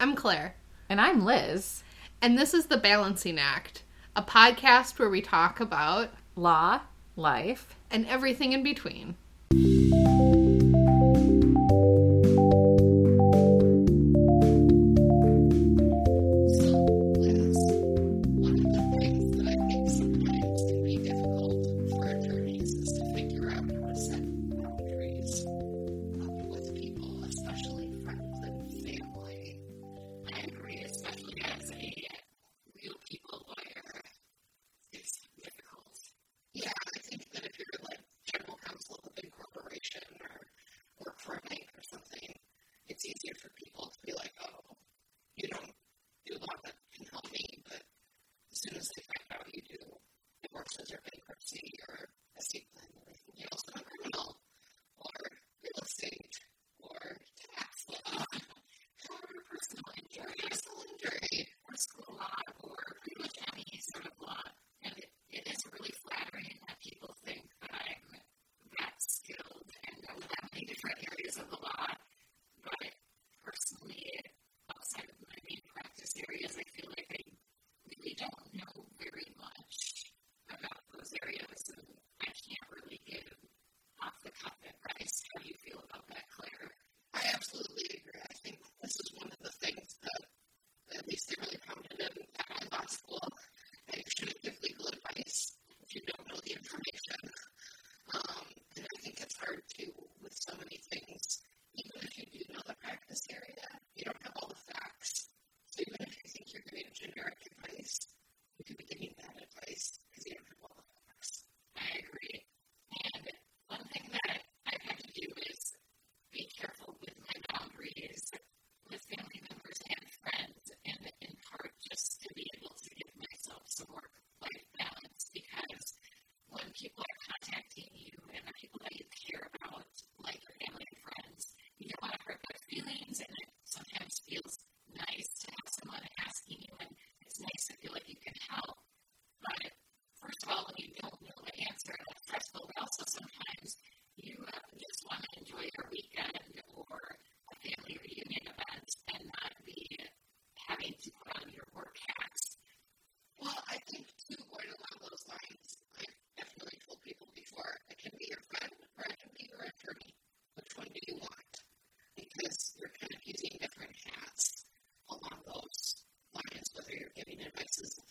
I'm Claire. And I'm Liz. And this is The Balancing Act, a podcast where we talk about law, life, and everything in between. getting their vices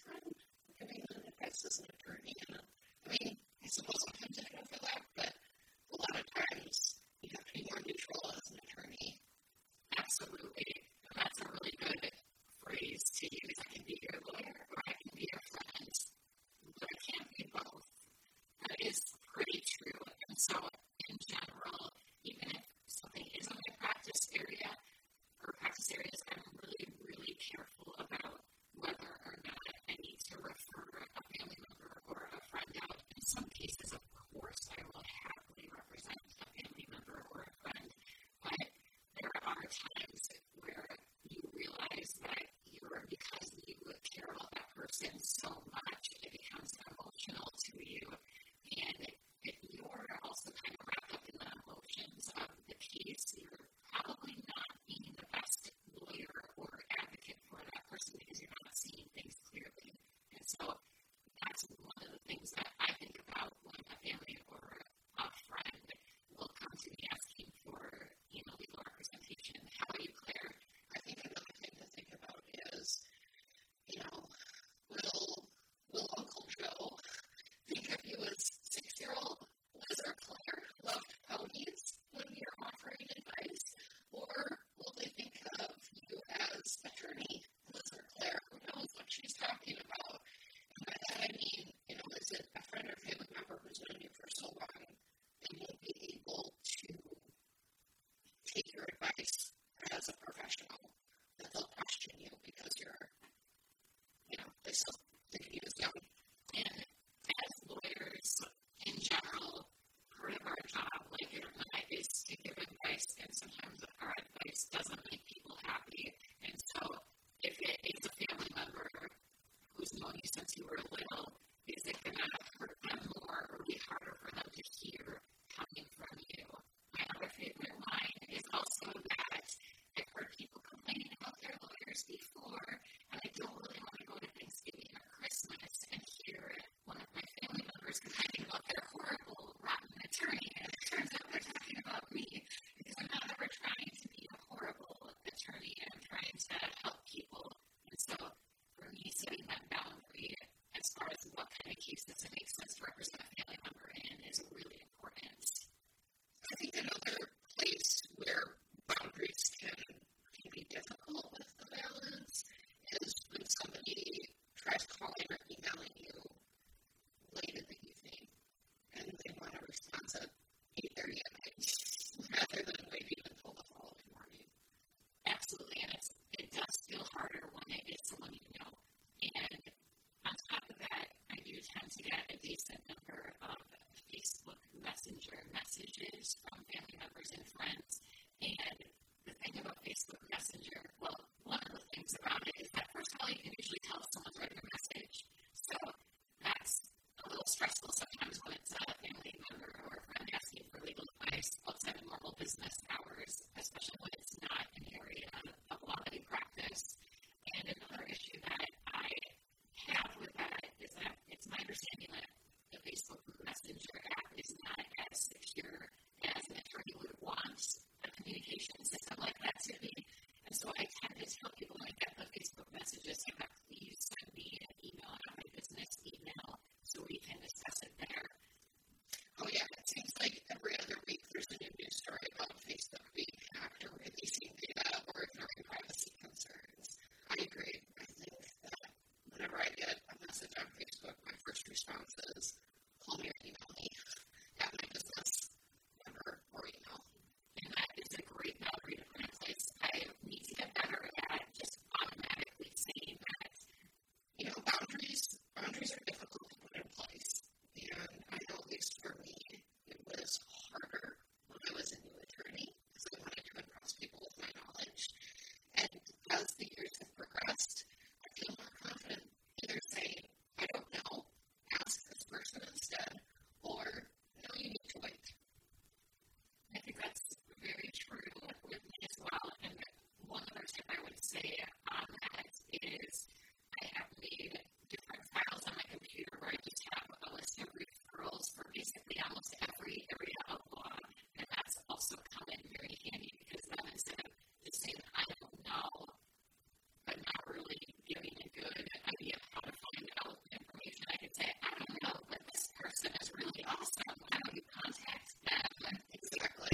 to hear coming from you. family members and friends. And the thing about Facebook Messenger, well, one of the things about it is that first of all, you can usually tell if someone's read your message. So that's a little stressful sometimes when it's a family member or a friend asking for legal advice outside of normal business